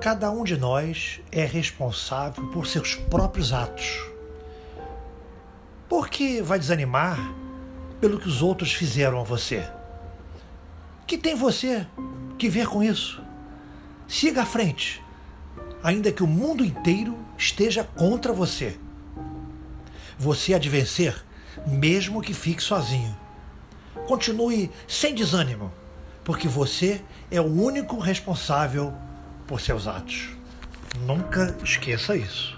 Cada um de nós é responsável por seus próprios atos. Por que vai desanimar pelo que os outros fizeram a você? Que tem você que ver com isso? Siga à frente, ainda que o mundo inteiro esteja contra você. Você há de vencer, mesmo que fique sozinho. Continue sem desânimo, porque você é o único responsável por seus atos. Nunca esqueça isso.